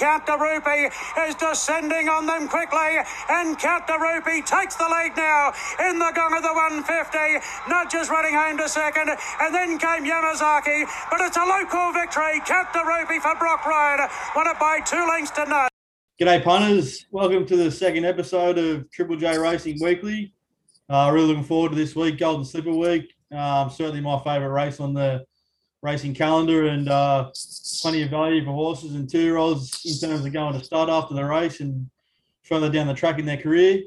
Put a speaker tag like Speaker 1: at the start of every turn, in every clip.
Speaker 1: Count Rupee is descending on them quickly, and Count Rupee takes the lead now in the gong of the 150. Nudges running home to second, and then came Yamazaki, but it's a local victory. Count Rupee for Brock Road, won it by two lengths to none.
Speaker 2: G'day, punters. Welcome to the second episode of Triple J Racing Weekly. Uh, really looking forward to this week, Golden Slipper Week. Um, certainly my favourite race on the racing calendar, and uh, plenty of value for horses and two-year-olds in terms of going to start after the race and further down the track in their career.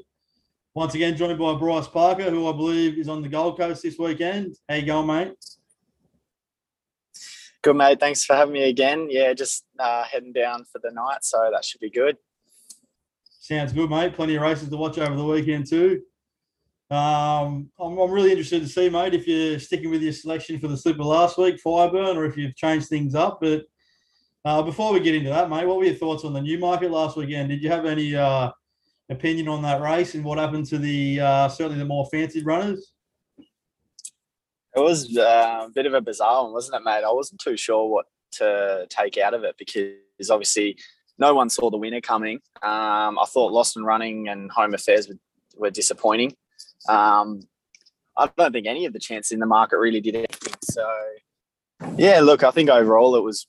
Speaker 2: Once again, joined by Bryce Parker, who I believe is on the Gold Coast this weekend. How you going, mate?
Speaker 3: Good, mate. Thanks for having me again. Yeah, just uh, heading down for the night, so that should be good.
Speaker 2: Sounds good, mate. Plenty of races to watch over the weekend too. Um, I'm, I'm really interested to see, mate, if you're sticking with your selection for the Slipper last week, Fireburn, or if you've changed things up. But uh, before we get into that, mate, what were your thoughts on the Newmarket last weekend? Did you have any uh, opinion on that race and what happened to the uh, certainly the more fancied runners?
Speaker 3: It was uh, a bit of a bizarre one, wasn't it, mate? I wasn't too sure what to take out of it because obviously no one saw the winner coming. Um, I thought Lost and Running and Home Affairs were, were disappointing. Um, I don't think any of the chances in the market really did anything. So, yeah, look, I think overall it was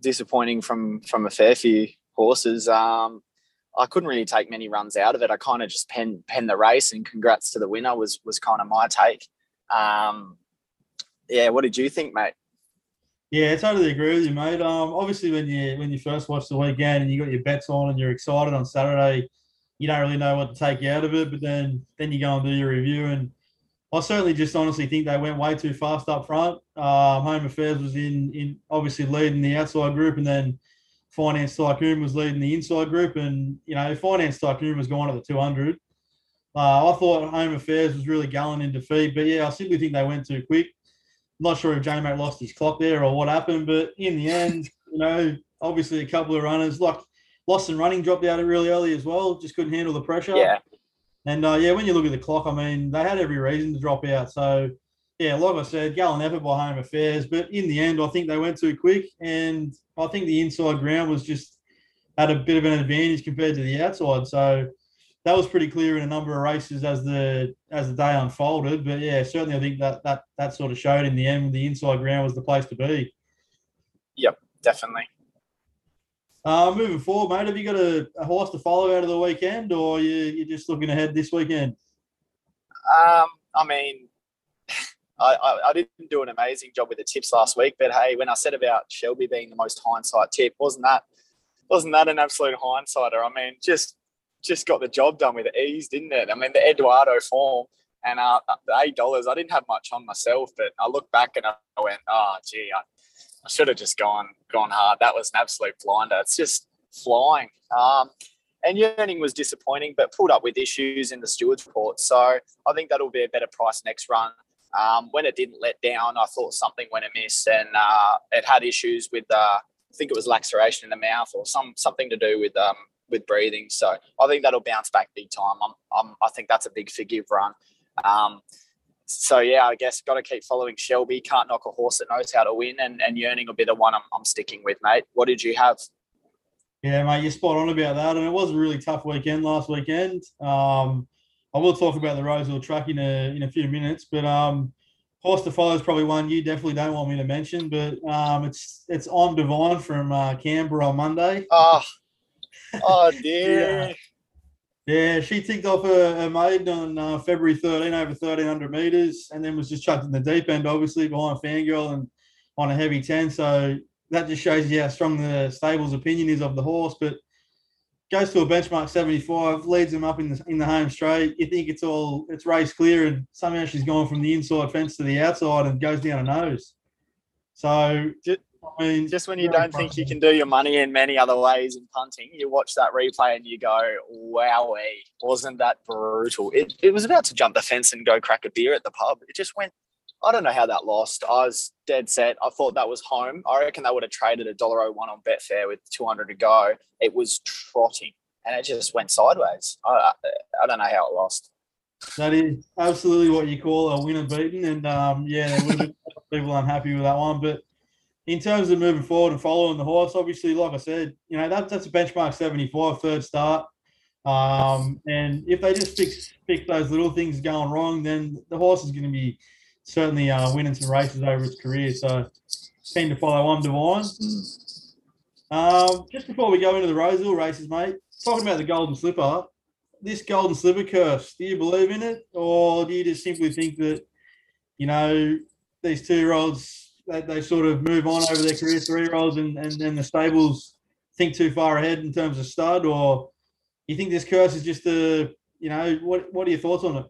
Speaker 3: disappointing from from a fair few horses. Um, I couldn't really take many runs out of it. I kind of just penned pen the race, and congrats to the winner was was kind of my take. Um, yeah, what did you think, mate?
Speaker 2: Yeah, I totally agree with you, mate. Um, obviously, when you when you first watch the weekend and you got your bets on and you're excited on Saturday, you don't really know what to take out of it. But then then you go and do your review, and I certainly just honestly think they went way too fast up front. Um, Home Affairs was in in obviously leading the outside group, and then Finance Tycoon was leading the inside group, and you know Finance Tycoon was going at the 200. Uh, I thought Home Affairs was really gallant in defeat, but yeah, I simply think they went too quick. not sure if J Mac lost his clock there or what happened, but in the end, you know, obviously a couple of runners like Lost and Running dropped out really early as well, just couldn't handle the pressure.
Speaker 3: Yeah.
Speaker 2: And uh, yeah, when you look at the clock, I mean, they had every reason to drop out. So yeah, like I said, gallant effort by Home Affairs, but in the end, I think they went too quick, and I think the inside ground was just had a bit of an advantage compared to the outside. So that was pretty clear in a number of races as the as the day unfolded. But yeah, certainly I think that that that sort of showed in the end. The inside ground was the place to be.
Speaker 3: Yep, definitely.
Speaker 2: Uh, moving forward, mate, have you got a, a, horse to follow out of the weekend, or you you're just looking ahead this weekend?
Speaker 3: Um, I mean, I, I, I, didn't do an amazing job with the tips last week, but hey, when I said about Shelby being the most hindsight tip, wasn't that wasn't that an absolute hindsighter? I mean, just just got the job done with ease, didn't it? I mean, the Eduardo form and uh, the eight dollars. I didn't have much on myself, but I look back and I went, "Oh, gee, I, I should have just gone gone hard. That was an absolute blinder. It's just flying." Um, and Yearning was disappointing, but pulled up with issues in the stewards report. So I think that'll be a better price next run. Um, when it didn't let down, I thought something went amiss, and uh, it had issues with. Uh, I think it was laceration in the mouth or some something to do with um, with breathing. So I think that'll bounce back big time. I'm, I'm i think that's a big forgive run. Um, so yeah, I guess got to keep following Shelby. Can't knock a horse that knows how to win, and, and yearning a bit of one I'm, I'm sticking with, mate. What did you have?
Speaker 2: Yeah, mate, you're spot on about that, and it was a really tough weekend last weekend. Um, I will talk about the Rosehill track in a in a few minutes, but um, horse to follow is probably one you definitely don't want me to mention. But um, it's it's on Divine from uh, Canberra on Monday.
Speaker 3: Oh, oh dear.
Speaker 2: yeah. Yeah, she ticked off her, a maiden on uh, February 13 over 1300 meters and then was just chucked in the deep end, obviously, behind Fangirl and on a heavy 10. So that just shows you how strong the stable's opinion is of the horse. But goes to a benchmark 75, leads them up in the in the home straight. You think it's all it's race clear, and somehow she's gone from the inside fence to the outside and goes down a nose. So
Speaker 3: I mean, just when you don't think you can do your money in many other ways in punting, you watch that replay and you go, "Wowee, wasn't that brutal?" It, it was about to jump the fence and go crack a beer at the pub. It just went. I don't know how that lost. I was dead set. I thought that was home. I reckon they would have traded a dollar oh one on Betfair with two hundred to go. It was trotting, and it just went sideways. I, I don't know how it lost.
Speaker 2: That is absolutely what you call a winner beaten, and um, yeah, there would have been people unhappy with that one, but in terms of moving forward and following the horse, obviously, like I said, you know that, that's a benchmark 75 third start. Um, and if they just fix fix those little things going wrong, then the horse is going to be certainly uh, winning some races over its career. So, keen to follow on Divine. Um, just before we go into the Rosehill races, mate, talking about the Golden Slipper, this Golden Slipper curse, do you believe in it, or do you just simply think that, you know, these two year olds they, they sort of move on over their career, three year olds, and, and then the stables think too far ahead in terms of stud, or you think this curse is just a, you know, what what are your thoughts on it?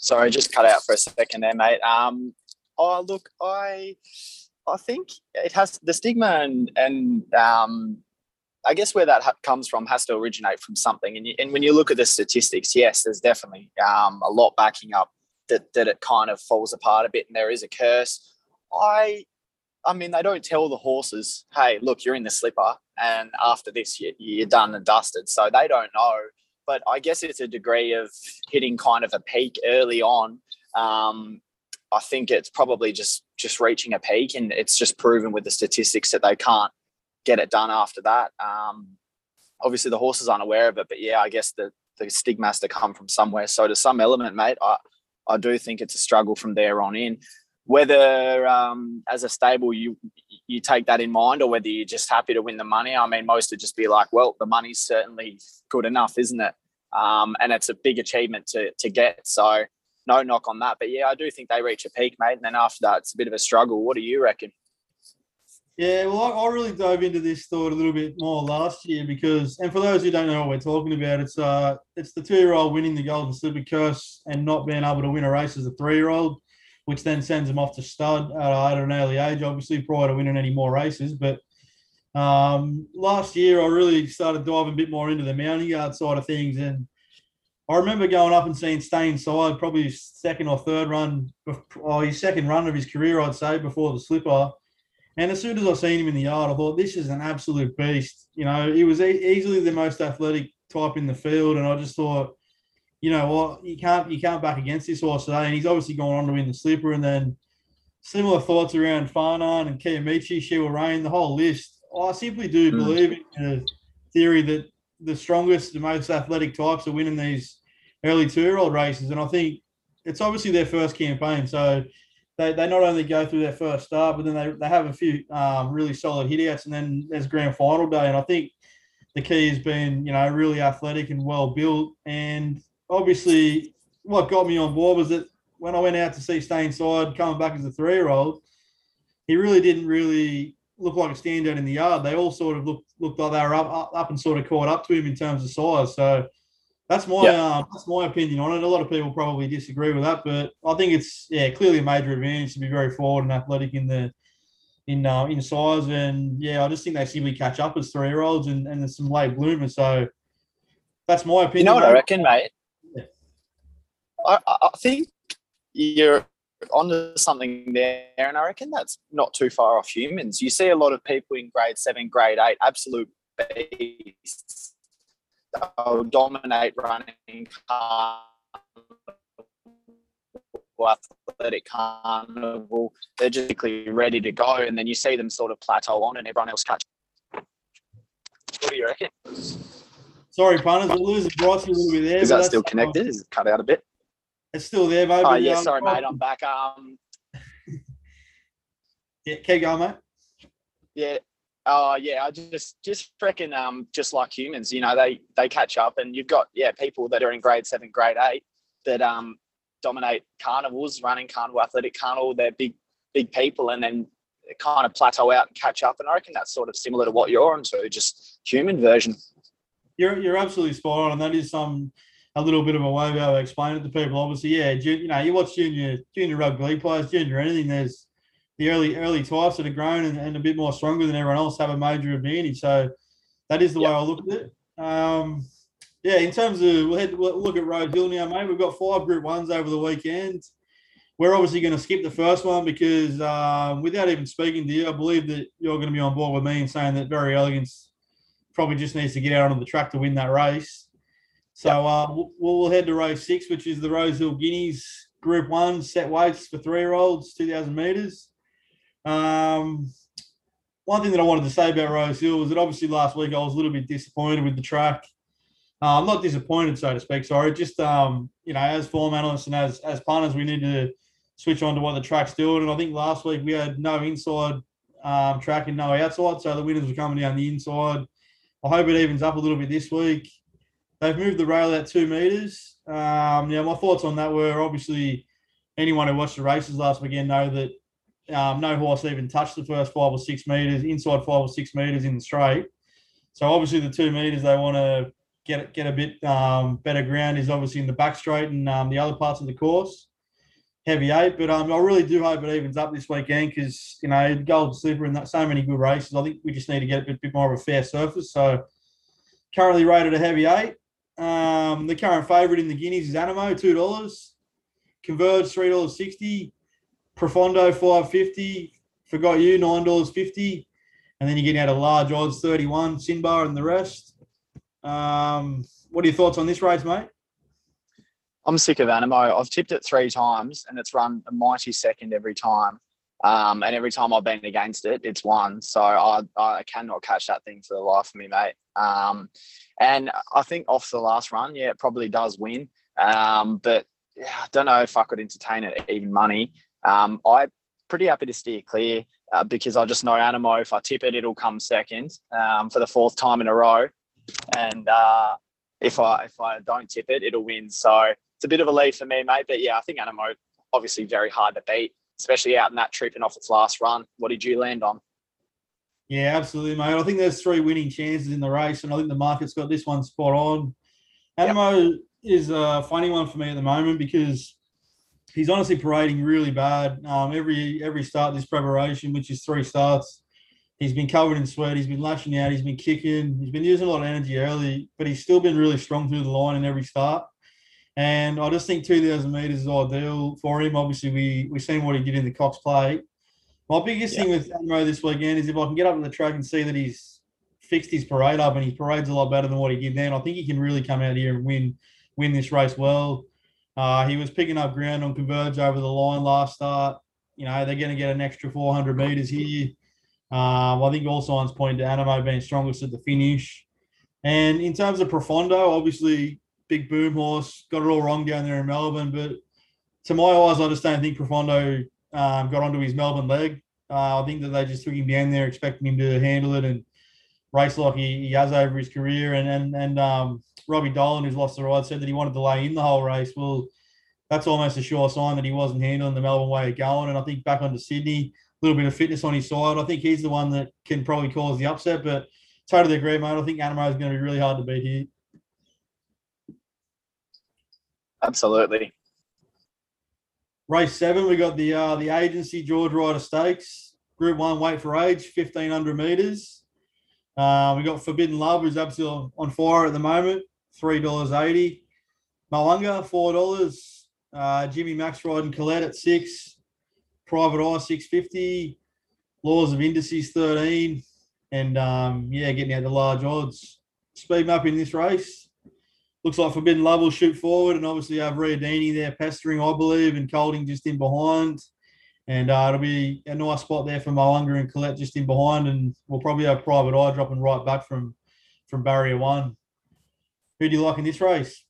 Speaker 3: Sorry, just cut out for a second there, mate. Um, oh, look, I, I think it has the stigma and and um, I guess where that ha- comes from has to originate from something. And, you, and when you look at the statistics, yes, there's definitely um, a lot backing up that that it kind of falls apart a bit, and there is a curse. I, I mean, they don't tell the horses, "Hey, look, you're in the slipper, and after this, you, you're done and dusted." So they don't know. But I guess it's a degree of hitting kind of a peak early on. Um, I think it's probably just just reaching a peak, and it's just proven with the statistics that they can't get it done after that. Um, obviously, the horses aren't aware of it, but yeah, I guess the the stigma has to come from somewhere. So to some element, mate, I I do think it's a struggle from there on in. Whether um, as a stable you you take that in mind, or whether you're just happy to win the money. I mean, most would just be like, well, the money's certainly good enough, isn't it? Um, and it's a big achievement to to get. So no knock on that. But yeah, I do think they reach a peak, mate. And then after that, it's a bit of a struggle. What do you reckon?
Speaker 2: Yeah, well, I, I really dove into this thought a little bit more last year because, and for those who don't know what we're talking about, it's uh, it's the two-year-old winning the Golden Slipper Curse and not being able to win a race as a three-year-old, which then sends them off to stud uh, at an early age, obviously prior to winning any more races. But um, last year, I really started diving a bit more into the mounting yard side of things, and I remember going up and seeing Stay Inside, probably his second or third run, or his second run of his career, I'd say, before the slipper and as soon as I seen him in the yard, I thought this is an absolute beast. You know, he was e- easily the most athletic type in the field, and I just thought, you know what, you can't you can't back against this horse today. And he's obviously gone on to win the slipper, and then similar thoughts around Farnan and Kiamichi, She Will Reign, the whole list. I simply do mm. believe in the theory that the strongest, the most athletic types are winning these early two-year-old races, and I think it's obviously their first campaign, so they, they not only go through their first start, but then they, they have a few um, really solid hitouts, and then there's grand final day. And I think the key has been, you know, really athletic and well built. And obviously, what got me on board was that when I went out to see Stay Inside coming back as a three year old, he really didn't really look like a standout in the yard. They all sort of looked looked like they were up, up, up and sort of caught up to him in terms of size. So that's my um, that's my opinion on it. A lot of people probably disagree with that, but I think it's yeah clearly a major advantage to be very forward and athletic in the in uh, in size. And yeah, I just think they simply catch up as three year olds and, and there's some late bloomers. So that's my opinion.
Speaker 3: You know what mate. I reckon, mate? Yeah. I, I think you're onto something there, and I reckon that's not too far off humans. You see a lot of people in grade seven, grade eight, absolute beasts they'll dominate running athletic carnival. They're just ready to go, and then you see them sort of plateau on, and everyone else catch. What do you reckon?
Speaker 2: Sorry, punters, we're losing Bryce a little bit there.
Speaker 3: Is that still connected? Is it cut out a bit?
Speaker 2: It's still there, mate.
Speaker 3: Oh yeah, um, sorry, mate. I'm back. Um,
Speaker 2: yeah, keep going, mate.
Speaker 3: Yeah, Oh yeah, I just just reckon um just like humans, you know, they they catch up and you've got yeah, people that are in grade seven, grade eight that um dominate carnivals, running carnival, athletic carnival, they're big big people and then kind of plateau out and catch up. And I reckon that's sort of similar to what you're into, just human version.
Speaker 2: You're you're absolutely spot on, and that is some a little bit of a way to explain it to people. Obviously, yeah, you know, you watch junior junior rugby players, junior anything. There's the early early types that are grown and, and, a bit more stronger than everyone else have a major advantage. So that is the yep. way I look at it. Um, yeah, in terms of we'll, head, we'll look at Rosehill now, mate. We've got five Group Ones over the weekend. We're obviously going to skip the first one because um, without even speaking to you, I believe that you're going to be on board with me in saying that Verry Elleegant probably just needs to get out on the track to win that race. So yep. uh, we'll, we'll head to race six, which is the Rosehill Guineas Group One set weights for three year olds, 2,000 metres. Um, one thing that I wanted to say about Rosehill was that obviously last week I was a little bit disappointed with the track. Uh, I'm not disappointed, so to speak. Sorry, just um, you know, as form analysts and as as punters, we need to switch on to what the track's doing. And I think last week we had no inside um, track and no outside, so the winners were coming down the inside. I hope it evens up a little bit this week. They've moved the rail out two meters. Um, my thoughts on that were obviously anyone who watched the races last weekend know that um, no horse even touched the first five or six meters, inside five or six meters in the straight. So obviously the two meters they want to get get a bit um, better ground is obviously in the back straight and um, the other parts of the course. Heavy eight, but um, I really do hope it evens up this weekend because you know Gold Slipper and that so many good races. I think we just need to get a bit, bit more of a fair surface. So currently rated a heavy eight. Um, the current favourite in the Guineas is Anamoe, two dollars. Converge, three dollars sixty. Profondo, five fifty. Forgot you, nine dollars fifty. And then you're getting out of large odds, thirty-one. Sinbar and the rest. Um, what are your thoughts on this race, mate?
Speaker 3: I'm sick of Anamoe. I've tipped it three times and it's run a mighty second every time. Um, and every time I've been against it, it's won. So I, I cannot catch that thing for the life of me, mate. Um, and I think off the last run, yeah, it probably does win. Um, but yeah, I don't know if I could entertain it even money. Um, I'm pretty happy to steer clear uh, because I just know Anamoe, If I tip it, it'll come second um, for the fourth time in a row. And uh, if I if I don't tip it, it'll win. So it's a bit of a lead for me, mate. But yeah, I think Anamoe obviously very hard to beat especially out in that trip and off its last run. What did you land on?
Speaker 2: Yeah, absolutely, mate. I think there's three winning chances in the race, and I think the market's got this one spot on. Anamoe yep. is a funny one for me at the moment because he's honestly parading really bad. Um, every every start this preparation, which is three starts, he's been covered in sweat. He's been lashing out. He's been kicking. He's been using a lot of energy early, but he's still been really strong through the line in every start. And I just think 2,000 metres is ideal for him. Obviously, we, we've seen what he did in the Cox Plate. My biggest yeah. thing with Anamoe this weekend is if I can get up to the track and see that he's fixed his parade up and his parade's a lot better than what he did then, I think he can really come out here and win win this race well. Uh, he was picking up ground on Converge over the line last start. You know, they're going to get an extra 400 metres here. Um, I think all signs point to Anamoe being strongest at the finish. And in terms of Profondo, obviously big boom horse, got it all wrong down there in Melbourne. But to my eyes, I just don't think Profondo um, got onto his Melbourne leg. Uh, I think that they just took him down there, expecting him to handle it and race like he, he has over his career. And and and um, Robbie Dolan, who's lost the ride, said that he wanted to lay in the whole race. Well, that's almost a sure sign that he wasn't handling the Melbourne way of going. And I think back onto Sydney, a little bit of fitness on his side. I think he's the one that can probably cause the upset. But totally agree, mate. I think Anamoe is going to be really hard to beat here.
Speaker 3: Absolutely.
Speaker 2: Race seven, we got the uh, the agency George Ryder Stakes, Group One weight for age, fifteen hundred meters. Uh, we got Forbidden Love, who's absolutely on fire at the moment, three dollars eighty. Mo'unga, four dollars. Uh, Jimmy Maxride and Colette at six. Private Eye six fifty. Laws of Indices thirteen, and um, yeah, getting out the large odds. Speed map in this race looks like Forbidden Love will shoot forward, and obviously have Riodini there pestering, I believe, and Kolding just in behind. And uh, it'll be a nice spot there for Mo'unga and Colette just in behind, and we'll probably have Private Eye dropping right back from from barrier one. Who do you like in this race?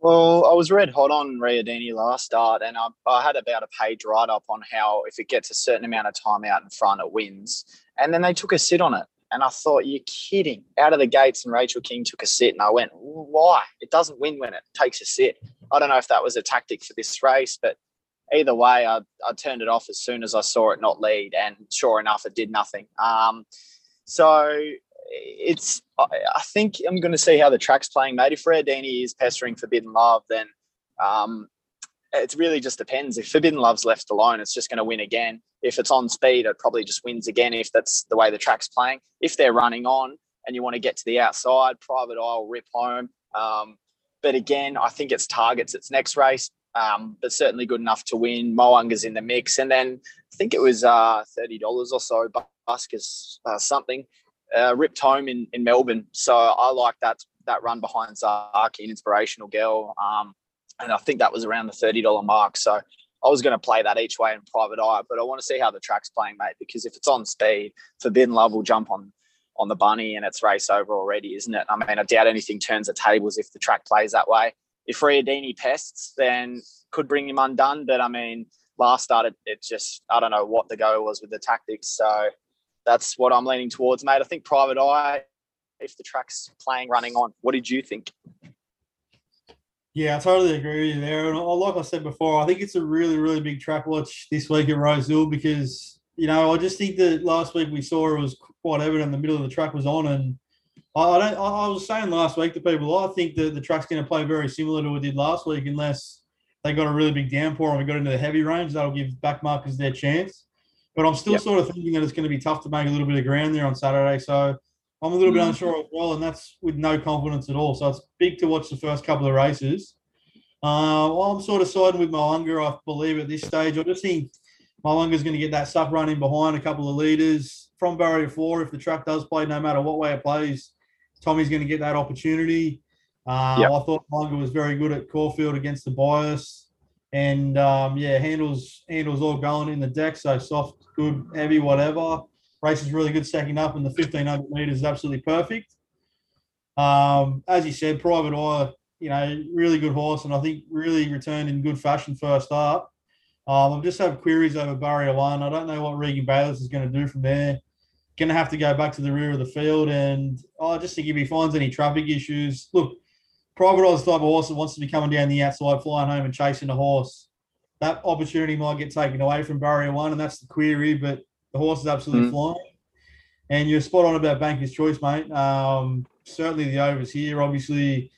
Speaker 3: Well, I was red hot on Riodini last start, and I, I had about a page write up on how if it gets a certain amount of time out in front, it wins. And then they took a sit on it. And I thought, you're kidding. Out of the gates, and Rachel King took a sit. And I went, why? It doesn't win when it takes a sit. I don't know if that was a tactic for this race, but either way, I, I turned it off as soon as I saw it not lead. And sure enough, it did nothing. Um, so it's, I think I'm going to see how the track's playing, mate. If Riodini is pestering Forbidden Love, then um, it really just depends. If Forbidden Love's left alone, it's just going to win again. If it's on speed, it probably just wins again if that's the way the track's playing. If they're running on and you want to get to the outside, Private Eye will rip home. Um, but again, I think it's targets its next race, um, but certainly good enough to win. Mo'unga's in the mix. And then I think it was uh, $30 or so, Buskers uh, something, uh, ripped home in, in Melbourne. So I like that that run behind Zaaki, an inspirational girl. Um, and I think that was around the $30 mark. So I was going to play that each way in private eye, but I want to see how the track's playing, mate. Because if it's on speed, Forbidden Love will jump on on the bunny and it's race over already, isn't it? I mean, I doubt anything turns the tables if the track plays that way. If Riodini pests, then could bring him undone. But I mean, last start, it, it just I don't know what the go was with the tactics. So that's what I'm leaning towards, mate. I think private eye, if the track's playing running on. What did you think?
Speaker 2: Yeah, I totally agree with you there. And uh, like I said before, I think it's a really, really big track watch this week at Rosehill because, you know, I just think that last week we saw it was quite evident the middle of the track was on. And I, don't, I was saying last week to people, I think that the track's going to play very similar to what it did last week unless they got a really big downpour and we got into the heavy range. That'll give backmarkers their chance. But I'm still yep. sort of thinking that it's going to be tough to make a little bit of ground there on Saturday. So I'm a little bit mm. unsure as well, and that's with no confidence at all. So it's big to watch the first couple of races. Uh, well, I'm sort of siding with Mo'unga, I believe, at this stage. I just think Mo'unga's going to get that suck running behind a couple of leaders from barrier four. If the track does play, no matter what way it plays, Tommy's going to get that opportunity. Uh, yep. I thought Mo'unga was very good at Caulfield against the bias. And um, yeah, handles handles all going in the deck, so soft, good, heavy, whatever. Race is really good second up, and the 1500 meters is absolutely perfect. Um, as you said, Private Eye, you know, really good horse, and I think really returned in good fashion first up. Um, I just have queries over barrier one. I don't know what Regan Bayliss is going to do from there. Going to have to go back to the rear of the field, and oh, just think if he finds any traffic issues, look, Private Eye's type of horse that wants to be coming down the outside, flying home and chasing a horse. That opportunity might get taken away from barrier one, and that's the query. But the horse is absolutely mm. flying. And you're spot on about Banker's Choice, mate. Um, certainly the overs here. Obviously,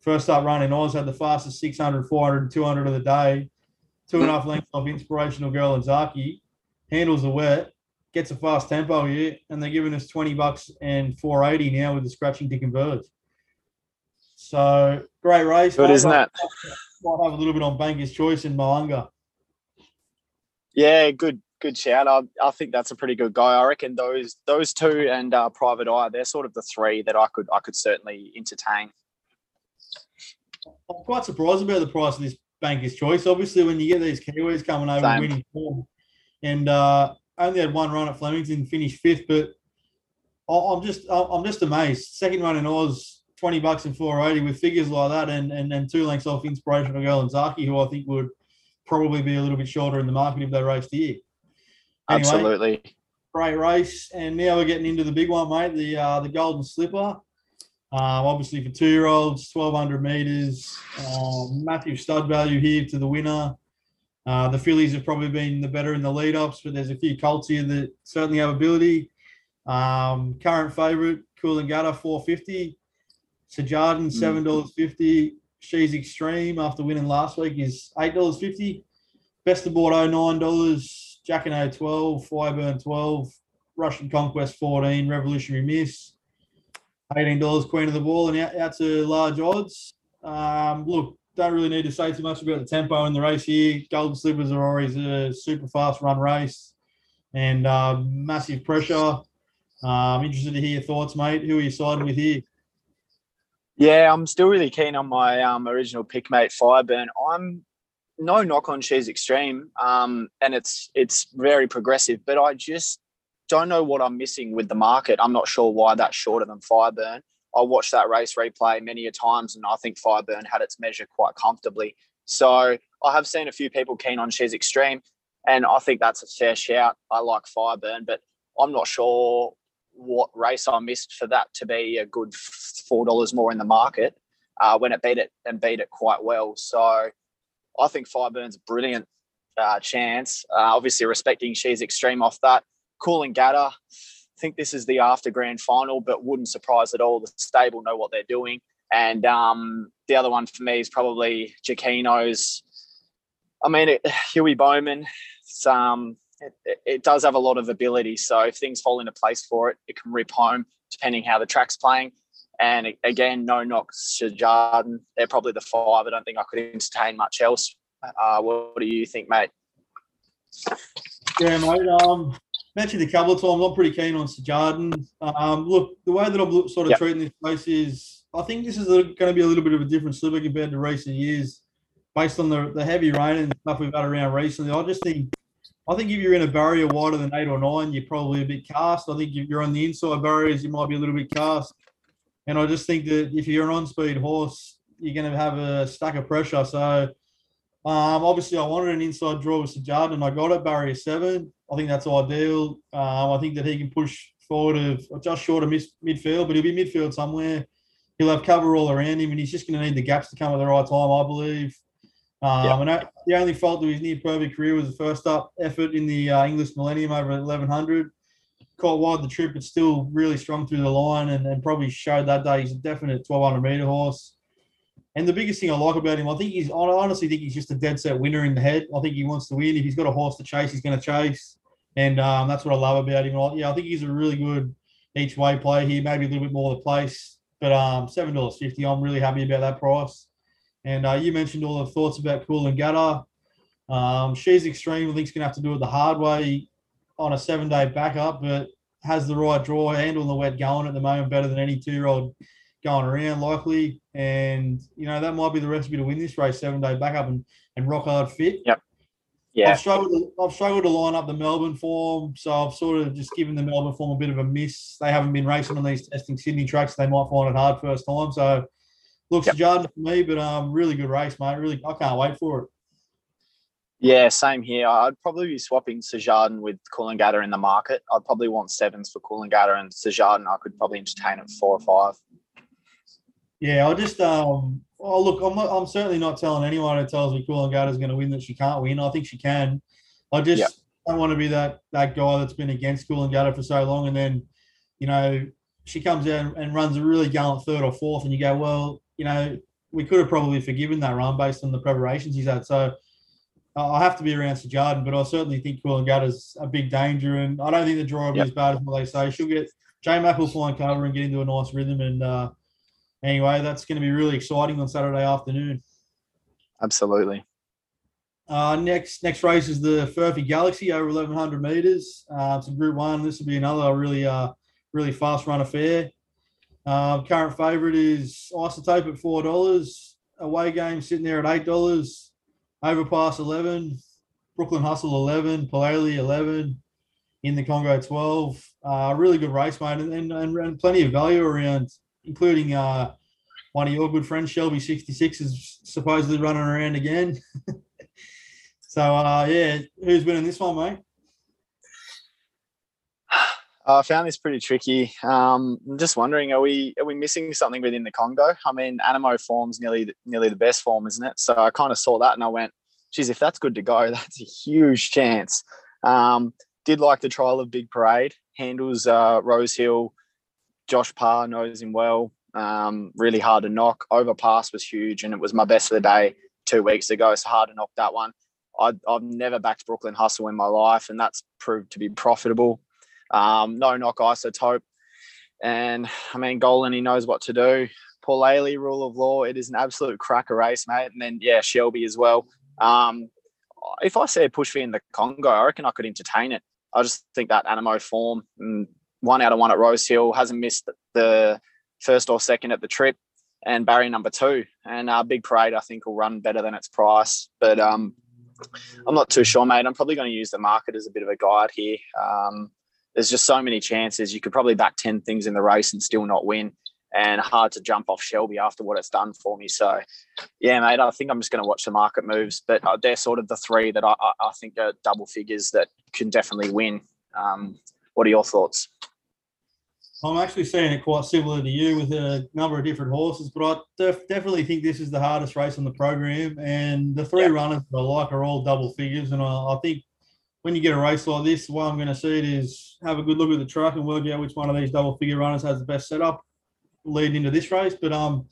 Speaker 2: first up running, in Oz had the fastest 600, 400, 200 of the day. Two and a half lengths off Inspirational Girl and Zaaki. Handles the wet. Gets a fast tempo here. And they're giving us 20 bucks and 480 now with the scratching to converge. So great race.
Speaker 3: Good, isn't that?
Speaker 2: Might have a little bit on Banker's Choice in Mo'unga.
Speaker 3: Yeah, good good shout. I, I think that's a pretty good guy. I reckon those those two and uh, Private Eye, they're sort of the three that I could I could certainly entertain.
Speaker 2: I'm quite surprised about the price of this Banker's Choice. Obviously, when you get these Kiwis coming over Same. winning form, and uh, only had one run at Flemington, finished fifth, but I'm just I'm just amazed. Second run in Oz, twenty bucks and four eighty with figures like that, and and, and two lengths off Inspirational Girl and Zaaki, who I think would probably be a little bit shorter in the market if they raced here.
Speaker 3: Anyway, Absolutely.
Speaker 2: Great race, and now we're getting into the big one, mate. The uh, the Golden Slipper. Um, obviously for two year olds, twelve hundred meters. Um, Matthew stud value here to the winner. Uh, the fillies have probably been the better in the lead ups, but there's a few colts here that certainly have ability. Um, current favourite, Cool and Coolangatta, four fifty. Sejardan, hmm. seven dollars fifty. She's extreme after winning last week is eight dollars fifty. Best of aboard oh nine dollars. Jack and 12, Fireburn 12, Russian Conquest 14, Revolutionary Miss, $18 Queen of the Ball, and out, out to large odds. Um, look, don't really need to say too much about the tempo in the race here. Golden Slippers are always a super fast run race and uh, massive pressure. Uh, I'm interested to hear your thoughts, mate. Who are you siding with here?
Speaker 3: Yeah, I'm still really keen on my um, original pick, mate, Fireburn. I'm no knock on She's Extreme, um, and it's it's very progressive. But I just don't know what I'm missing with the market. I'm not sure why that's shorter than Fireburn. I watched that race replay many a times, and I think Fireburn had its measure quite comfortably. So I have seen a few people keen on She's Extreme, and I think that's a fair shout. I like Fireburn, but I'm not sure what race I missed for that to be a good four dollars more in the market uh, when it beat it and beat it quite well. So I think Fireburn's a brilliant uh, chance. Uh, obviously, respecting she's extreme off that. Coolangatta, I think this is the after grand final, but wouldn't surprise at all. The stable know what they're doing. And um, the other one for me is probably Jacquinot's. I mean, it, Huey Bowman, um, it, it, does have a lot of ability. So if things fall into place for it, it can rip home depending how the track's playing. And again, no knocks to Jarden. They're probably the five. I don't think I could entertain much else. Uh, what, do you think, mate?
Speaker 2: Yeah, mate. Um, mentioned a couple of times. I'm pretty keen on Jarden. Um, look, the way that I'm sort of yep. treating this place is, I think this is going to be a little bit of a different slipper compared to recent years. based on the, the heavy rain and stuff we've had around recently, I just think I think if you're in a barrier wider than eight or nine, you're probably a bit cast. I think if you're on the inside barriers, you might be a little bit cast. And I just think that if you're an on-speed horse, you're going to have a stack of pressure. So um, obviously, I wanted an inside draw with Sajard, and I got it barrier seven. I think that's ideal. Um, I think that he can push forward of just short of midfield, but he'll be midfield somewhere. He'll have cover all around him, and he's just going to need the gaps to come at the right time, I believe. Um, yep. And the only fault to his near perfect career was the first up effort in the uh, Inglis Millennium over 1100. Caught wide the trip, but still really strong through the line and, and probably showed that day he's a definite 1200 meter horse. And the biggest thing I like about him, I think he's, I honestly think he's just a dead set winner in the head. I think he wants to win. If he's got a horse to chase, he's going to chase. And um, that's what I love about him. Yeah, I think he's a really good each way play here, maybe a little bit more of the place. But um, $7.50, I'm really happy about that price. And uh, you mentioned all the thoughts about Coolangatta. Um, she's extreme. I think she's going to have to do it the hard way on a seven day backup, but has the right draw, handling the wet going at the moment better than any two year old going around, likely. And, you know, that might be the recipe to win this race seven day backup and, and rock hard fit.
Speaker 3: Yep. Yeah.
Speaker 2: I've struggled, to, I've struggled to line up the Melbourne form, so I've sort of just given the Melbourne form a bit of a miss. They haven't been racing on these testing Sydney tracks. They might find it hard first time. So looks yep. For me, but um, really good race, mate. Really, I can't wait for it.
Speaker 3: Yeah, same here. I'd probably be swapping Sejardan with Coolangatta in the market. I'd probably want sevens for Coolangatta and Sejardan. I could probably entertain at four or five.
Speaker 2: Yeah, I just um. Oh, look, I'm not, I'm certainly not telling anyone who tells me Coolangatta is going to win that she can't win. I think she can. I just yep. don't want to be that that guy that's been against Coolangatta for so long, and then, you know, she comes out and runs a really gallant third or fourth, and you go, well, you know, we could have probably forgiven that run based on the preparations he's had. So I have to be around Sir Jordan, but I certainly think cool and gutter is a big danger, and I don't think the draw will be yep. as bad as what they say. She'll get J Mac will fly and cover and get into a nice rhythm, and uh, anyway, that's going to be really exciting on Saturday afternoon.
Speaker 3: Absolutely.
Speaker 2: Uh, next next race is the Furphy Galaxy over 1100 meters. Uh, it's a Group One. This will be another really uh, really fast run affair. Um, current favourite is Isotope at four dollars. Away game sitting there at eight dollars. Overpass eleven. Brooklyn Hustle eleven. Palali eleven. In the Congo twelve. Uh, really good race, mate, and, and, and plenty of value around, including uh, one of your good friends, Shelby sixty six, is supposedly running around again. so uh, yeah, who's winning this one, mate?
Speaker 3: I found this pretty tricky. Um, I'm just wondering, are we are we missing something within the Congo? I mean, Anamoe form's nearly nearly the best form, isn't it? So I kind of saw that and I went, geez, if that's good to go, that's a huge chance. Um, did like the trial of Big Parade, handles uh, Rosehill, Josh Parr knows him well. Um, really hard to knock. Overpass was huge, and it was my best of the day two weeks ago. So hard to knock that one. I, I've never backed Brooklyn Hustle in my life, and that's proved to be profitable. Um, no knock isotope. And I mean, Golan, he knows what to do. Paul Ailey, rule of law, it is an absolute cracker race, mate. And then, yeah, Shelby as well. Um, if I a push for in the Congo, I reckon I could entertain it. I just think that Anamoe form, and one out of one at Rosehill, hasn't missed the first or second at the trip, and Barry number two. And uh, Big Parade, I think, will run better than its price. But um, I'm not too sure, mate. I'm probably going to use the market as a bit of a guide here. Um, there's just so many chances. You could probably back 10 things in the race and still not win. And hard to jump off Shelby after what it's done for me. So, yeah, mate, I think I'm just going to watch the market moves. But uh, they're sort of the three that I, I think are double figures that can definitely win. Um, what are your thoughts?
Speaker 2: I'm actually seeing it quite similar to you with a number of different horses, but I def- definitely think this is the hardest race on the program. And the three runners that I like are all double figures. And I, I think when you get a race like this, the way I'm going to see it is have a good look at the truck and work out which one of these double figure runners has the best setup leading into this race. But um,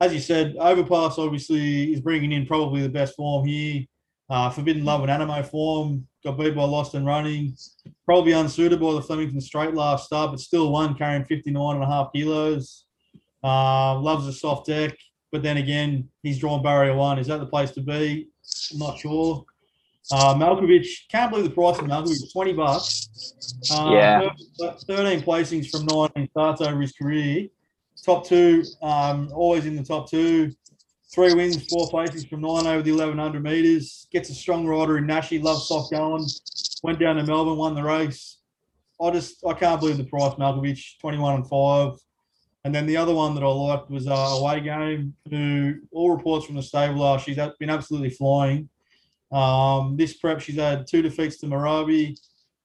Speaker 2: as you said, Overpass obviously is bringing in probably the best form here. Uh, Forbidden Love and Anamoe form got beat by Lost and Running. Probably unsuited by the Flemington Straight last start, but still one carrying 59 and a half kilos. Uh, loves a soft deck, but then again, he's drawn barrier one. Is that the place to be? I'm not sure. Uh, Malkovich, can't believe the price of Malkovich, 20 bucks.
Speaker 3: Uh, yeah.
Speaker 2: 13 placings from 19 starts over his career. Top two, um, always in the top two. Three wins, four places from nine over the 1100 metres. Gets a strong rider in Nashi, loves soft going. Went down to Melbourne, won the race. I just, I can't believe the price, Malkovich, 21 and 5. And then the other one that I liked was uh, Away Game, who all reports from the stable are she's been absolutely flying. Um, this prep, she's had two defeats to Marabi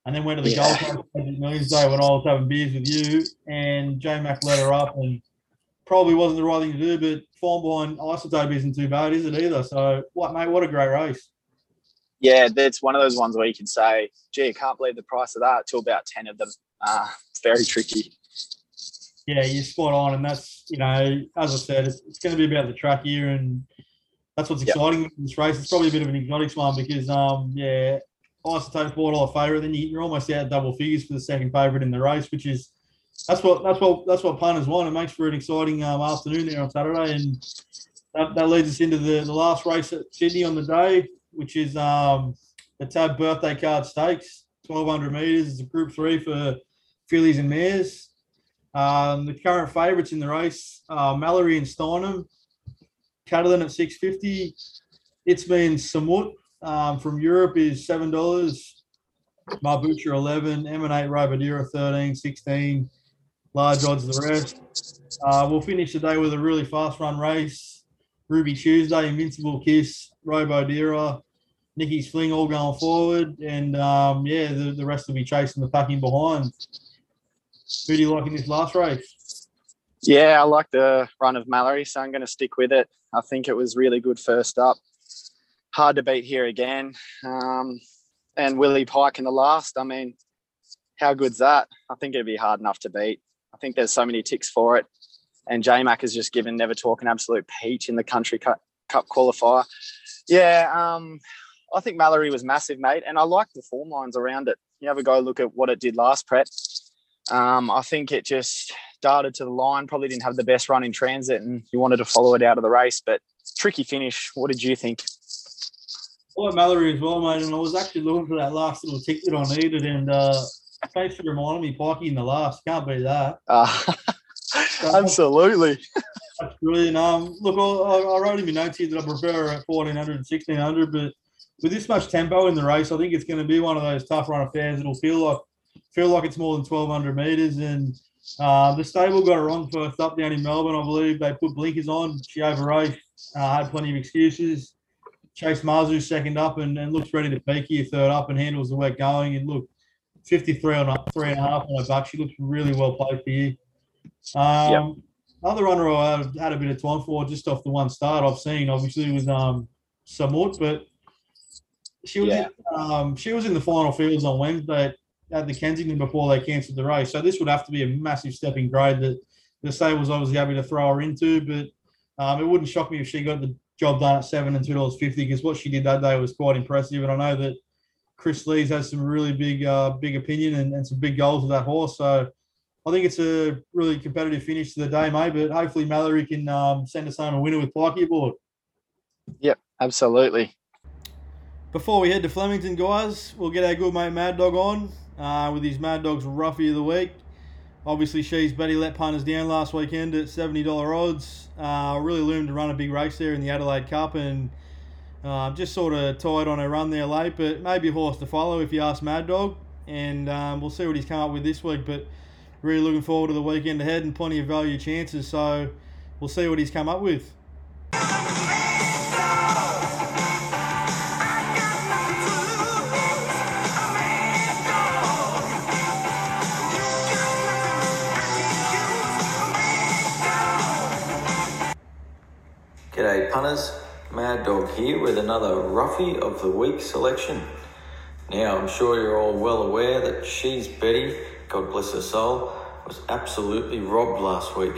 Speaker 2: and then went to the yeah. Gold Coast Day when I was having beers with you. And J Mac let her up and probably wasn't the right thing to do, but Fine Blind Isotope isn't too bad, is it either? So, what, mate, what a great race.
Speaker 3: Yeah, that's one of those ones where you can say, gee, I can't believe the price of that to about 10 of them. Uh, it's very tricky.
Speaker 2: Yeah, you're spot on. And that's, you know, as I said, it's, it's going to be about the track here. And that's what's exciting yep. in this race. It's probably a bit of an exotic one because, um, yeah, Isotope four dollar favourite. Then you're almost out double figures for the second favourite in the race, which is that's what that's what that's what punters want. It makes for an exciting um, afternoon there on Saturday, and that, that, leads us into the, the last race at Sydney on the day, which is um, the Tab Birthday Card Stakes, twelve hundred metres. It's a Group Three for fillies and mares. Um, the current favourites in the race are Mallory and Steinem. Catalan at six fifty. It's been Samut um, from Europe is seven dollars. Marbucha eleven, Emanate Robadira 13, 16. Large odds the rest. Uh, we'll finish the day with a really fast run race. Ruby Tuesday, Invincible Kiss, Robodira, Nicky's Fling all going forward. And um, yeah, the, the rest will be chasing the packing behind. Who do you like in this last race?
Speaker 3: Yeah, I like the run of Mallory, so I'm going to stick with it. I think it was really good first up hard to beat here again. Um, and Willie Pike in the last. I mean, how good's that? I think it'd be hard enough to beat. I think there's so many ticks for it. And J Mac has just given Never Talk an absolute peach in the country cup, cup qualifier. Yeah, um, I think Mallory was massive, mate. And I like the form lines around it. You have a go look at what it did last prep. Um, I think it just darted to the line, probably didn't have the best run in transit, and you wanted to follow it out of the race. But tricky finish. What did you think?
Speaker 2: I like Mallory as well, mate. And I was actually looking for that last little tick that I needed. And uh, thanks for reminding me, Pikey in the last. Can't beat that. Uh,
Speaker 3: absolutely.
Speaker 2: That's brilliant. Um, look, I, I wrote in my notes here that I prefer at 1400 and 1600, but with this much tempo in the race, I think it's going to be one of those tough run affairs. It'll feel like feel like it's more than 1200 meters. And uh, the stable got it wrong first up down in Melbourne, I believe. They put blinkers on. She overraced, uh, had plenty of excuses. Chase Mazu second up and, and looks ready to peak here third up and handles the wet going. And look, 53 on a three and a half on a buck. She looks really well played for you. Um, yep. Other runner I had a bit of time for just off the one start I've seen obviously was um, Samut, but she was yeah. in, um, she was in the final fields on Wednesday at the Kensington before they cancelled the race. So this would have to be a massive stepping grade that the was obviously happy to throw her into, but um, it wouldn't shock me if she got the job done at seven and two dollars fifty because what she did that day was quite impressive. And I know that Kris Lees has some really big, uh, big opinion and, and some big goals with that horse. So I think it's a really competitive finish to the day, mate. But hopefully Mallory can um, send us home a winner with Pikey aboard.
Speaker 3: Yep, absolutely.
Speaker 2: Before we head to Flemington, guys, we'll get our good mate Mad Dog on uh, with his Mad Dog's Roughie of the Week. Obviously, she's Betty let punters down last weekend at $70 odds. Uh, really loomed to run a big race there in the Adelaide Cup and uh, just sort of tied on a run there late, but maybe a horse to follow if you ask Mad Dog. And um, we'll see what he's come up with this week. But really looking forward to the weekend ahead and plenty of value chances. So we'll see what he's come up with.
Speaker 4: G'day punters, Mad Dog here with another roughie of the week selection. Now, I'm sure you're all well aware that She's Betty, God bless her soul, was absolutely robbed last week,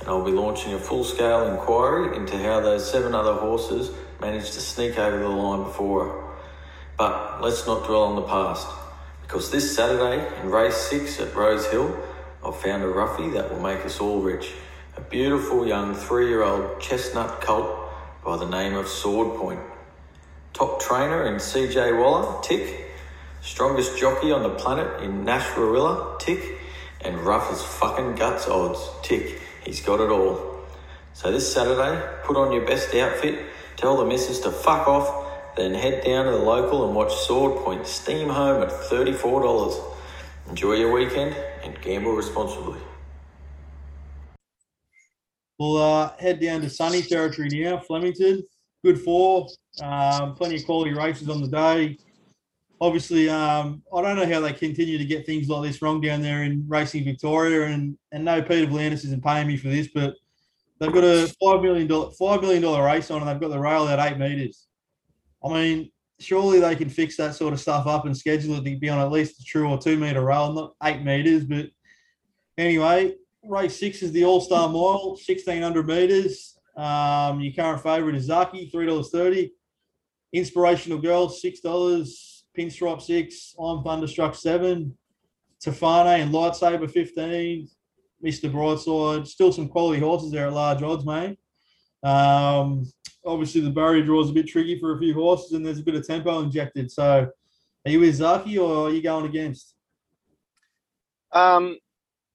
Speaker 4: and I'll be launching a full scale inquiry into how those seven other horses managed to sneak over the line before her. But let's not dwell on the past, because this Saturday in race six at Rosehill, I've found a roughie that will make us all rich a beautiful young three year old chestnut colt by the name of Sword Point. Top trainer in CJ Waller, tick. Strongest jockey on the planet in Nash Rawiller, tick. And rough as fucking guts odds, tick. He's got it all. So this Saturday, put on your best outfit, tell the missus to fuck off, then head down to the local and watch Sword Point steam home at $34. Enjoy your weekend and gamble responsibly.
Speaker 2: We'll uh, head down to sunny territory now, Flemington. Good four, um, plenty of quality races on the day. Obviously, um, I don't know how they continue to get things like this wrong down there in Racing Victoria, and and no Peter V'landys isn't paying me for this, but they've got a five million dollar five million dollar race on, and they've got the rail at eight meters. I mean, surely they can fix that sort of stuff up and schedule it to be on at least a true or two meter rail, not eight meters. But anyway, race six is the All Star Mile, sixteen hundred meters. Um, your current favourite is Zaaki, three dollars thirty. Inspirational Girl, six dollars. Pinstripe six. I'm Thunderstruck seven. Tofane and Lightsaber fifteen. Mr. Brightside. Still some quality horses there at large odds, mate. Um, obviously the barrier draw is a bit tricky for a few horses, and there's a bit of tempo injected. So, are you with Zaaki or are you going against?
Speaker 3: Um,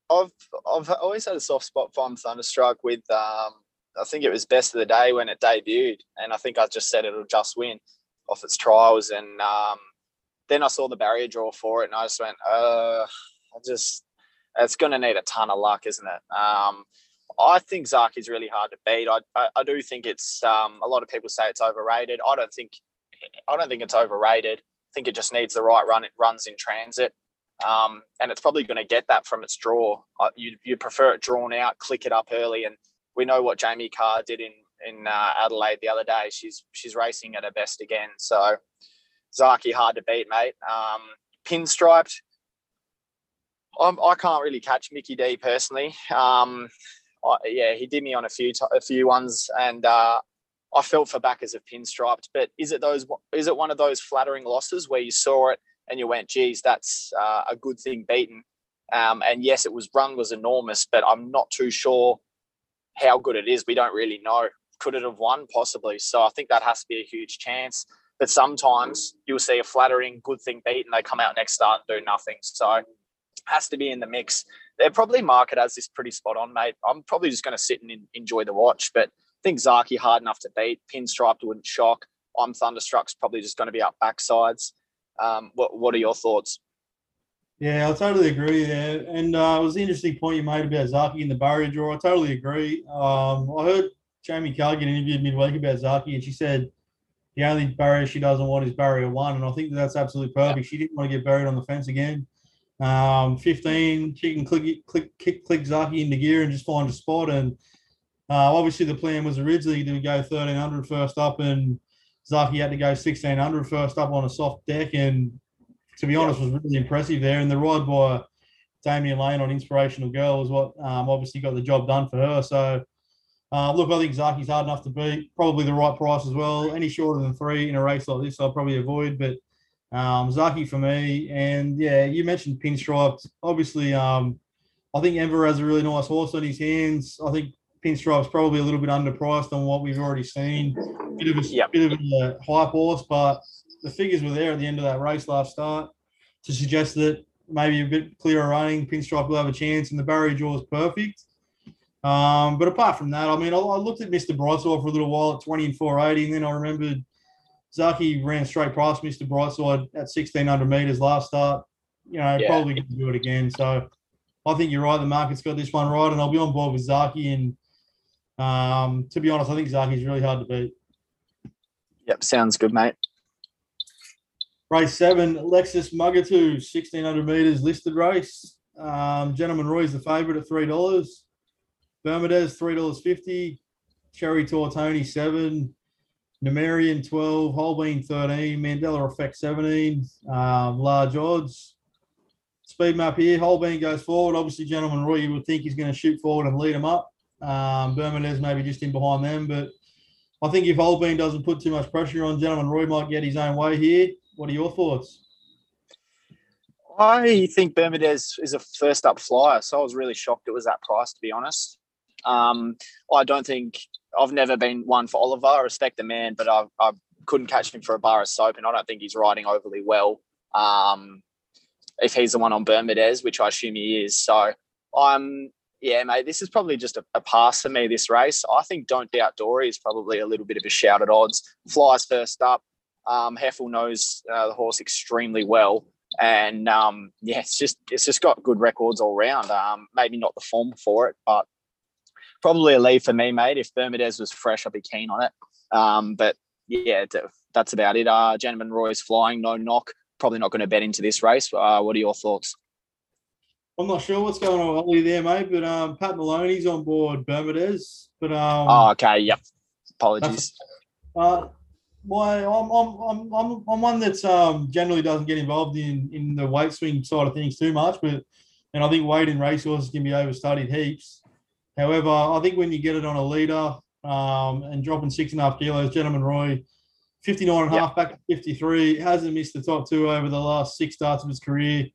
Speaker 3: I've I've always had a soft spot for Thunderstruck with um, I think it was best of the day when it debuted, and I think I just said it'll just win off its trials, and um, then I saw the barrier draw for it, and I just went, uh, I just it's going to need a ton of luck, isn't it? Um, I think Zark is really hard to beat. I, I, I do think it's um, a lot of people say it's overrated. I don't think I don't think it's overrated. I think it just needs the right run. It runs in transit, um, and it's probably going to get that from its draw. You you prefer it drawn out, click it up early, and we know what Jamie Kah did in in uh, Adelaide the other day. She's she's racing at her best again. So Zaaki hard to beat, mate. Um, pinstriped. I'm, I can not really catch Mickey D personally. Um, I, yeah, he did me on a few a few ones, and uh, I felt for backers of pinstriped. But is it those? Is it one of those flattering losses where you saw it and you went, "Geez, that's uh, a good thing beaten." Um, and yes, it was run was enormous, but I'm not too sure how good it is. We don't really know. Could it have won? Possibly. So I think that has to be a huge chance. But sometimes you'll see a flattering good thing beaten. They come out next start and do nothing. So has to be in the mix. They're probably market as this pretty spot on, mate. I'm probably just going to sit and enjoy the watch, but I think Zaaki hard enough to beat. Pinstriped wouldn't shock. I'm Thunderstruck's probably just going to be up backsides. Um, what What are your thoughts?
Speaker 2: Yeah, I totally agree there. And uh, it was an interesting point you made about Zaaki in the barrier draw. I totally agree. Um, I heard Jamie Kah get interviewed midweek about Zaaki, and she said the only barrier she doesn't want is barrier one. And I think that's absolutely perfect. She didn't want to get buried on the fence again. Um, 15, she can click, click, kick, click Zaaki into gear and just find a spot. And uh, obviously, the plan was originally to go 1300 first up, and Zaaki had to go 1600 first up on a soft deck. And to be honest, was really impressive there. And the ride by Damian Lane on Inspirational Girl was what um, obviously got the job done for her. So, uh, look, I think Zaaki's hard enough to beat. Probably the right price as well. Any shorter than three in a race like this, I'll probably avoid. But um, Zaaki for me, and yeah, you mentioned pinstripes. Obviously, um, I think Enver has a really nice horse on his hands. I think pinstripes probably a little bit underpriced on what we've already seen. Bit of a yep. bit of a hype horse, but the figures were there at the end of that race last start to suggest that maybe a bit clearer running, pinstripe will have a chance, and the barrier draw is perfect. Um, but apart from that, I mean, I, I looked at Mr. Brightside for a little while at 20 and 480, and then I remembered Zaaki ran straight past Mr. Brightside at 1600 meters last start. You know, yeah. probably going to do it again. So I think you're right. The market's got this one right, and I'll be on board with Zaaki. And um, to be honest, I think Zaaki's really hard to beat.
Speaker 3: Yep, sounds good, mate.
Speaker 2: Race seven, Lexus Mugatoo, 1600 meters listed race. Um, Gentleman Roy is the favourite at $3. Bermudez, $3.50. Cherry Tortoni, 7 Numerian 12, Holbein 13, Mandela Effect 17, um, large odds. Speed map here, Holbein goes forward. Obviously, Gentleman Roy, you would think he's going to shoot forward and lead them up. Um, Bermudez maybe just in behind them, but I think if Holbein doesn't put too much pressure on, Gentleman Roy might get his own way here. What are your thoughts?
Speaker 3: I think Bermudez is a first up flyer, so I was really shocked it was that price, to be honest. Um, I don't think I've never been one for Oliver. I respect the man, but I, I couldn't catch him for a bar of soap, and I don't think he's riding overly well. Um, if he's the one on Bermudez, which I assume he is, so I'm yeah, mate, this is probably just a, a, pass for me, this race. I think Don't Doubt Dory is probably a little bit of a shout at odds. Flies first up. Um, Heffel knows uh, the horse extremely well. And um, yeah, it's just it's just got good records all round. Um, maybe not the form for it, but probably a lead for me, mate. If Bermudez was fresh, I'd be keen on it. Um, but yeah, that's about it. Uh, Gentleman Roy's flying, no knock. Probably not going to bet into this race. Uh, what are your thoughts?
Speaker 2: I'm not sure what's going on with Ollie there, mate, but um, Pat Moloney's on board Bermudez. But um,
Speaker 3: oh, okay, yep. Apologies.
Speaker 2: Uh, my, I'm, I'm, I'm, I'm one that's um, generally doesn't get involved in, in the weight swing side of things too much, but and I think weight in racehorses can be overstudied heaps. However, I think when you get it on a leader um, and dropping six and a half kilos, Gentleman Roy, 59 and a half back to 53, hasn't missed the top two over the last six starts of his career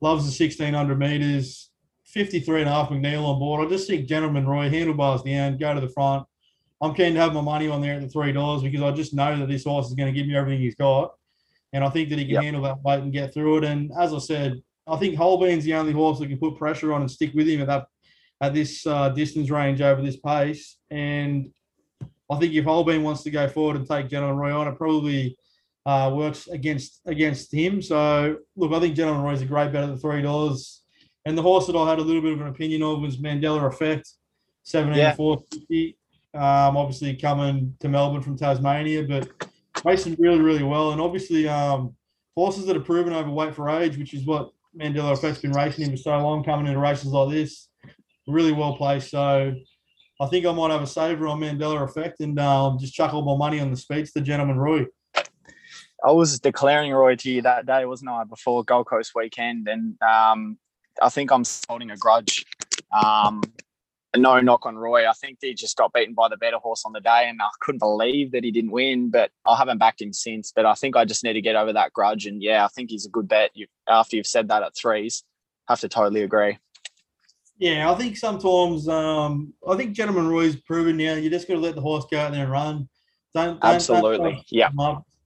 Speaker 2: loves the 1600 meters. 53 and a half McNeil on board. I just think Gentleman Roy, handlebars down, go to the front. I'm keen to have my money on there at the three dollars because I just know that this horse is going to give me everything he's got, and I think that he can yep. handle that weight and get through it. And as I said, I think Holbein's the only horse that can put pressure on and stick with him at that at this uh, distance range over this pace. And I think if Holbein wants to go forward and take Gentleman Roy on, it probably uh, works against against him. So look, I think Gentleman Roy is a great bet at the three dollars. And the horse that I had a little bit of an opinion of was Mandela Effect, seventeen yeah. four fifty. Um, obviously coming to Melbourne from Tasmania, but racing really really well. And obviously um, horses that are proven overweight for age, which is what Mandela Effect's been racing in for so long, coming into races like this, really well placed. So I think I might have a saver on Mandela Effect and um, just chuck all my money on the speeds to Gentleman Roy.
Speaker 3: I was declaring Roy to you that day, wasn't I, before Gold Coast weekend? And um, I think I'm holding a grudge. Um, no knock on Roy. I think he just got beaten by the better horse on the day, and I couldn't believe that he didn't win. But I haven't backed him since. But I think I just need to get over that grudge. And yeah, I think he's a good bet. You, after you've said that at threes, have to totally agree.
Speaker 2: Yeah, I think sometimes um, I think Gentleman Roy's proven now. You just got to let the horse go out there and run.
Speaker 3: Don't, don't absolutely, don't yeah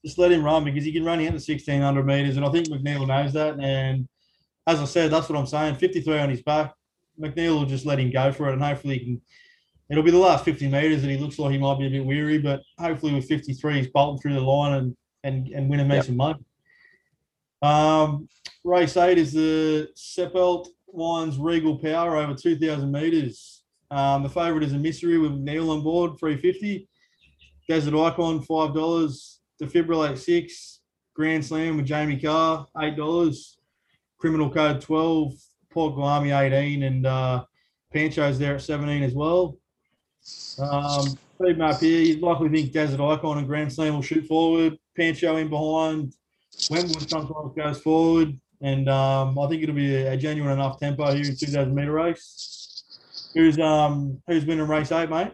Speaker 2: just let him run because he can run out the 1600 meters. And I think McNeil knows that. And as I said, that's what I'm saying 53 on his back. McNeil will just let him go for it. And hopefully he can. It'll be the last 50 meters that he looks like he might be a bit weary, but hopefully with 53, he's bolting through the line and and, and winning me yep. some money. Um, race eight is the Seppelt Wines Regal Power over 2,000 meters. Um, the favourite is a mystery with Neil on board, 350. Desert Icon, $5 defibrillate six, Grand Slam with Jamie Kah, eight dollars, criminal code twelve, Port Guami eighteen, and uh, Pancho's there at seventeen as well. Um, map here, you'd likely think Desert Icon and Grand Slam will shoot forward, Pancho in behind, Wentwood sometimes goes forward, and um, I think it'll be a, a, genuine enough tempo here in 2000 meter race. Who's um who's winning race eight, mate?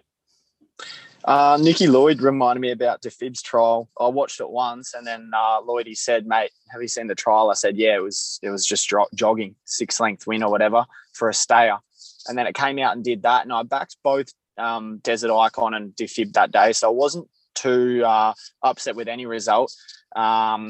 Speaker 3: Uh, Nicky Lloyd reminded me about DeFib's trial. I watched it once, and then uh, Lloyd he said, "Mate, have you seen the trial?" I said, "Yeah, it was it was just jogging, six length win or whatever for a stayer." And then it came out and did that, and I backed both um, Desert Icon and DeFib that day, so I wasn't too uh, upset with any result. Um,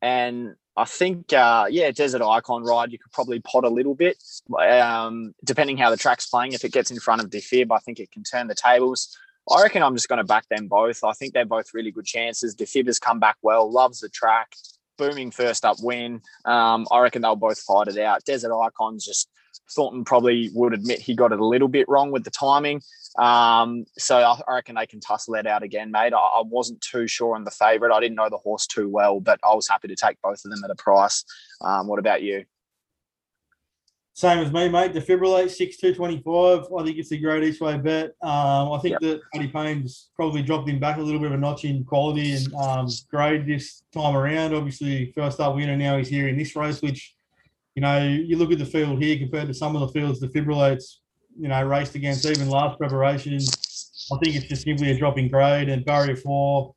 Speaker 3: and I think, uh, yeah, Desert Icon ride, you could probably pot a little bit, um, depending how the track's playing. If it gets in front of DeFib, I think it can turn the tables. I reckon I'm just going to back them both. I think they're both really good chances. DeFib come back well, loves the track, booming first up win. Um, I reckon they'll both fight it out. Desert Icons just Thornton probably would admit he got it a little bit wrong with the timing. Um, so I, I, reckon they can tussle it out again, mate. I, I wasn't too sure on the favourite. I didn't know the horse too well, but I was happy to take both of them at a price. Um, what about you?
Speaker 2: Same as me, mate. Defibrillate six two twenty five. I think it's a great each way bet. Um, I think yep. that Paddy Payne's probably dropped him back a little bit of a notch in quality and um, grade this time around. Obviously, first up winner now he's here in this race, which you know you look at the field here compared to some of the fields the Defibrillate's you know raced against even last preparation. I think it's just simply a drop in grade and barrier four.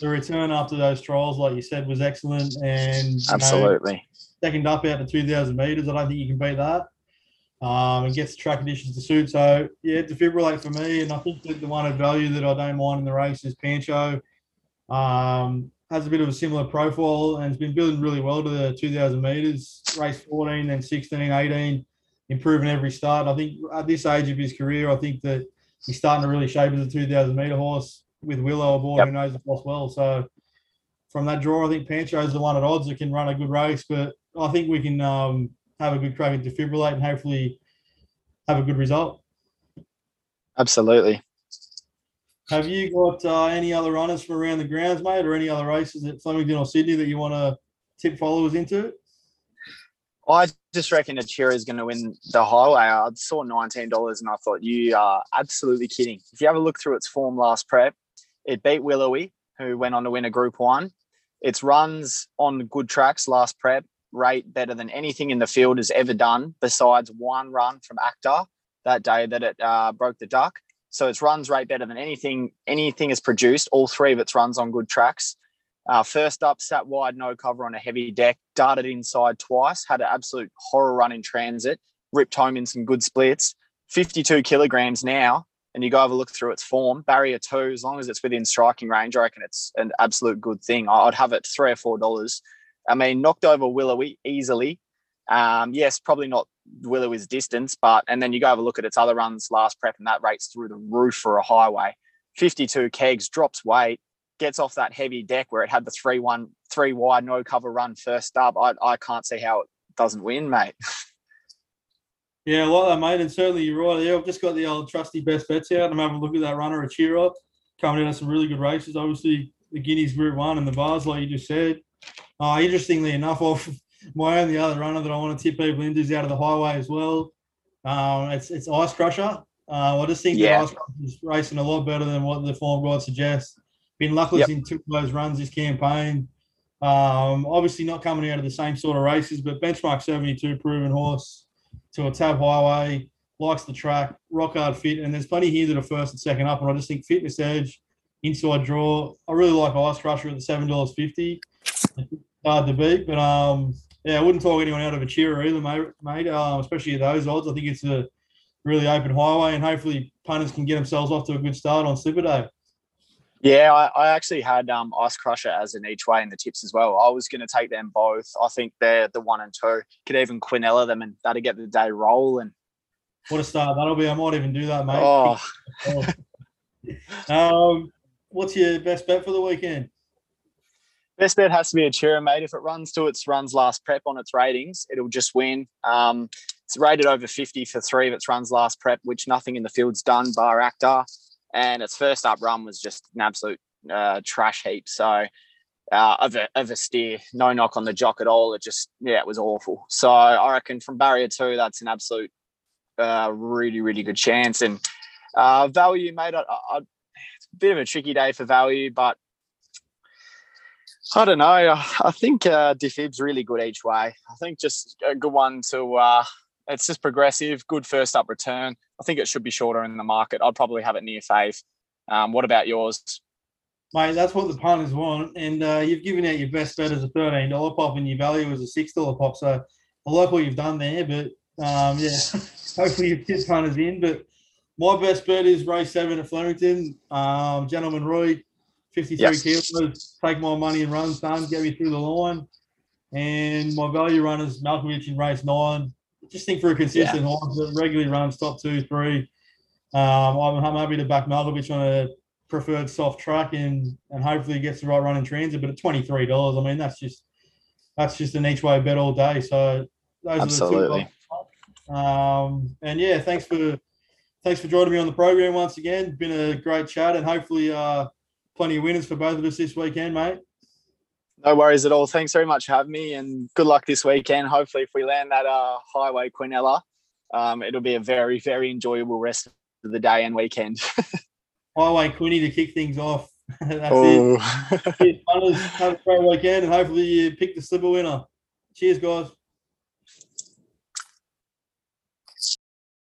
Speaker 2: The return after those trials, like you said, was excellent and
Speaker 3: absolutely. Know,
Speaker 2: second up out to 2,000 metres. I don't think you can beat that. Um, and gets the track conditions to suit. So, yeah, defibrillate for me. And I think that the one of value that I don't mind in the race is Pancho. Um, has a bit of a similar profile and has been building really well to the 2,000 metres. Race 14, then 16, 18. improving every start. I think at this age of his career, I think that he's starting to really shape as a 2,000 meter horse with Willow aboard,
Speaker 3: Yep.
Speaker 2: who knows the horse well. So from that draw, I think Pancho is the one at odds that can run a good race, but I think we can um, have a good crack at defibrillate and hopefully have a good result.
Speaker 3: Absolutely.
Speaker 2: Have you got uh, any other runners from around the grounds, mate, or any other races at Flemington or Sydney that you want to tip followers into?
Speaker 3: I just reckon Achira is going to win the highway. I saw nineteen dollars, and I thought you are absolutely kidding. If you have a look through its form last prep, it beat Willowy, who went on to win a Group One. Its runs on good tracks last prep rate better than anything in the field has ever done, besides one run from Acta that day that it uh, broke the duck. So its runs rate better than anything anything has produced. All three of its runs on good tracks. Uh, first up, sat wide, no cover on a heavy deck, darted inside twice, had an absolute horror run in transit, ripped home in some good splits. 52 kilograms now, and you go have a look through its form. Barrier two, as long as it's within striking range, I reckon it's an absolute good thing. I'd have it three or four dollars. I mean, knocked over Willowy easily. Um, yes, probably not Willowy's distance, but and then you go have a look at its other runs last prep, and that rates through the roof for a highway. 52 kegs, drops weight, gets off that heavy deck where it had the three one three wide no cover run first up. I, I can't see how it doesn't win, mate.
Speaker 2: Yeah, I like that, mate. And certainly you're right. Yeah, I've just got the old trusty best bets out. I'm having a look at that runner, a cheer up, coming in at some really good races. Obviously, the Guineas Group One and the bars, like you just said. Uh, interestingly enough, off my only other runner that I want to tip people into is out of the highway as well. Um, it's it's Ice Crusher. Uh, I just think
Speaker 3: Yeah.
Speaker 2: that Ice Crusher is racing a lot better than what the form guide suggests. Been luckless
Speaker 3: Yep.
Speaker 2: in two of those runs this campaign. Um, obviously not coming out of the same sort of races, but benchmark 72 proven horse to a tab highway, likes the track, rock hard fit, and there's plenty here that are first and second up. And I just think fitness edge, inside draw. I really like Ice Crusher at the seven dollars fifty. Hard to beat, but um, yeah, I wouldn't talk anyone out of a cheer either, mate. mate um, especially at those odds. I think it's a really open highway, and hopefully punters can get themselves off to a good start on Slipper Day.
Speaker 3: Yeah, I, I actually had um, Ice Crusher as an each way in the tips as well. I was going to take them both. I think they're the one and two. Could even Quinella them and that'll get the day rolling.
Speaker 2: What a start that'll be! I might even do that, mate.
Speaker 3: Oh,
Speaker 2: um, what's your best bet for the weekend?
Speaker 3: Best bet has to be a Chira, mate. If it runs to its runs last prep on its ratings, it'll just win. Um, it's rated over 50 for three of its runs last prep, which nothing in the field's done bar actor. And its first up run was just an absolute uh, trash heap. So uh, of, a, of a steer, no knock on the jock at all. It just, yeah, it was awful. So I reckon from barrier two, that's an absolute uh, really, really good chance. And uh, value, mate, I, I, it's a bit of a tricky day for value, but I don't know. I, think uh, Defib's really good each way. I think just a good one to. Uh, it's just progressive, good first up return. I think it should be shorter in the market. I'd probably have it near fave. Um, what about yours?
Speaker 2: Mate, that's what the punters want. And uh, you've given out your best bet as a $13 pop and your value as a $6 pop. So I like what you've done there. But um, yeah, hopefully you've punters in. But my best bet is race seven at Flemington. Um, Gentleman Roy, 53
Speaker 3: Yes.
Speaker 2: kilos. Take my money and run, son. Get me through the line. And my value runners, Malkovich in race nine. Just think for a consistent horse that regularly runs top two, three. Um, I'm, I'm happy to back Malkovich on a preferred soft track and and hopefully gets the right run in transit. But at twenty three dollars, I mean that's just that's just an each way bet all day. So those
Speaker 3: Absolutely.
Speaker 2: are the two. Um, and yeah, thanks for thanks for joining me on the program once again. Been a great chat and hopefully uh, plenty of winners for both of us this weekend, mate.
Speaker 3: No worries at all. Thanks very much for having me, and good luck this weekend. Hopefully, if we land that uh, highway Quinella, um, it'll be a very, very enjoyable rest of the day and weekend.
Speaker 2: Highway Quinny to kick things off. that's it.
Speaker 3: Oh.
Speaker 2: Have a great weekend and hopefully you pick the slipper winner. Cheers, guys.